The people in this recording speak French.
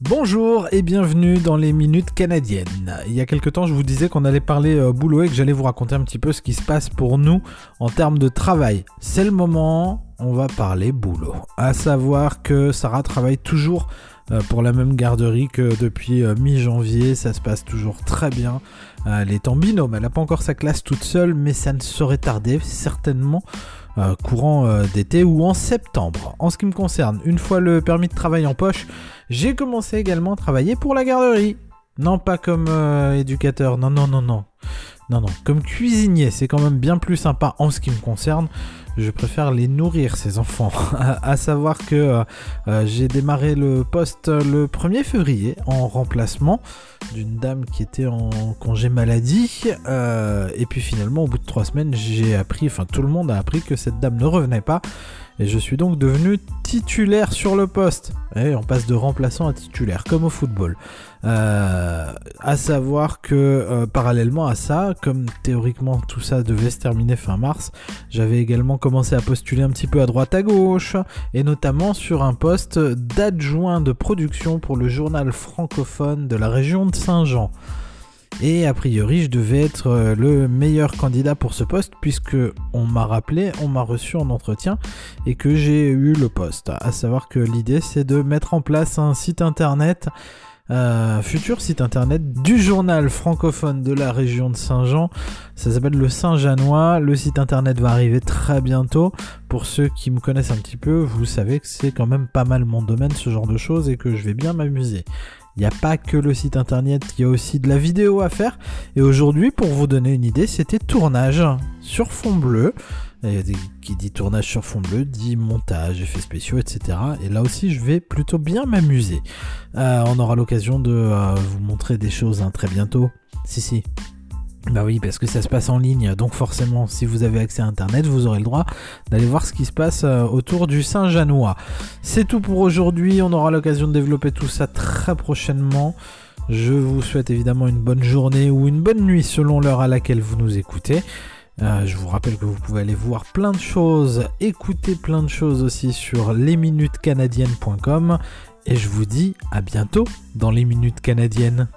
Bonjour et bienvenue dans les minutes canadiennes. Il y a quelque temps, je vous disais qu'on allait parler euh, boulot et que j'allais vous raconter un petit peu ce qui se passe pour nous en termes de travail. C'est le moment, on va parler boulot. À savoir que Sarah travaille toujours euh, pour la même garderie que depuis euh, mi-janvier, ça se passe toujours très bien. Elle est en binôme, elle n'a pas encore sa classe toute seule, mais ça ne saurait tarder certainement courant d'été ou en septembre. En ce qui me concerne, une fois le permis de travail en poche, j'ai commencé également à travailler pour la garderie. Non pas comme euh, éducateur, non, non, non, non. Non, non, comme cuisinier, c'est quand même bien plus sympa en ce qui me concerne. Je préfère les nourrir, ces enfants. à, savoir que euh, euh, j'ai démarré le poste le 1er février en remplacement d'une dame qui était en congé maladie. et puis finalement, au bout de trois semaines, j'ai appris, enfin tout le monde a appris que cette dame ne revenait pas. Et je suis donc devenu titulaire sur le poste. Et on passe de remplaçant à titulaire, comme au football. Euh, à savoir que euh, parallèlement à ça, comme théoriquement tout ça devait se terminer fin mars, j'avais également commencé à postuler un petit peu à droite à gauche, et notamment sur un poste d'adjoint de production pour le journal francophone de la région de Saint-Jean. Et a priori, je devais être euh, le meilleur candidat pour ce poste puisque on m'a rappelé, on m'a reçu en entretien et que j'ai eu le poste. À savoir que l'idée, c'est de mettre en place un site internet. Euh, futur site internet du journal francophone de la région de Saint-Jean. Ça s'appelle le Saint-Janois. Le site internet va arriver très bientôt. Pour ceux qui me connaissent un petit peu, vous savez que c'est quand même pas mal mon domaine, ce genre de choses, et que je vais bien m'amuser. Il n'y a pas que le site internet, il y a aussi de la vidéo à faire. Et aujourd'hui, pour vous donner une idée, c'était tournage sur fond bleu. Qui dit tournage sur fond bleu dit montage, effets spéciaux, etc. Et là aussi, je vais plutôt bien m'amuser. Euh, on aura l'occasion de euh, vous montrer des choses hein, très bientôt. Si, si, bah oui, parce que ça se passe en ligne, donc forcément, si vous avez accès à Internet, vous aurez le droit d'aller voir ce qui se passe euh, autour du Saint-Janois. C'est tout pour aujourd'hui, on aura l'occasion de développer tout ça très prochainement. Je vous souhaite évidemment une bonne journée ou une bonne nuit selon l'heure à laquelle vous nous écoutez. Euh, je vous rappelle que vous pouvez aller voir plein de choses, écouter plein de choses aussi sur lesminutescanadiennes.com et je vous dis à bientôt dans les minutes canadiennes.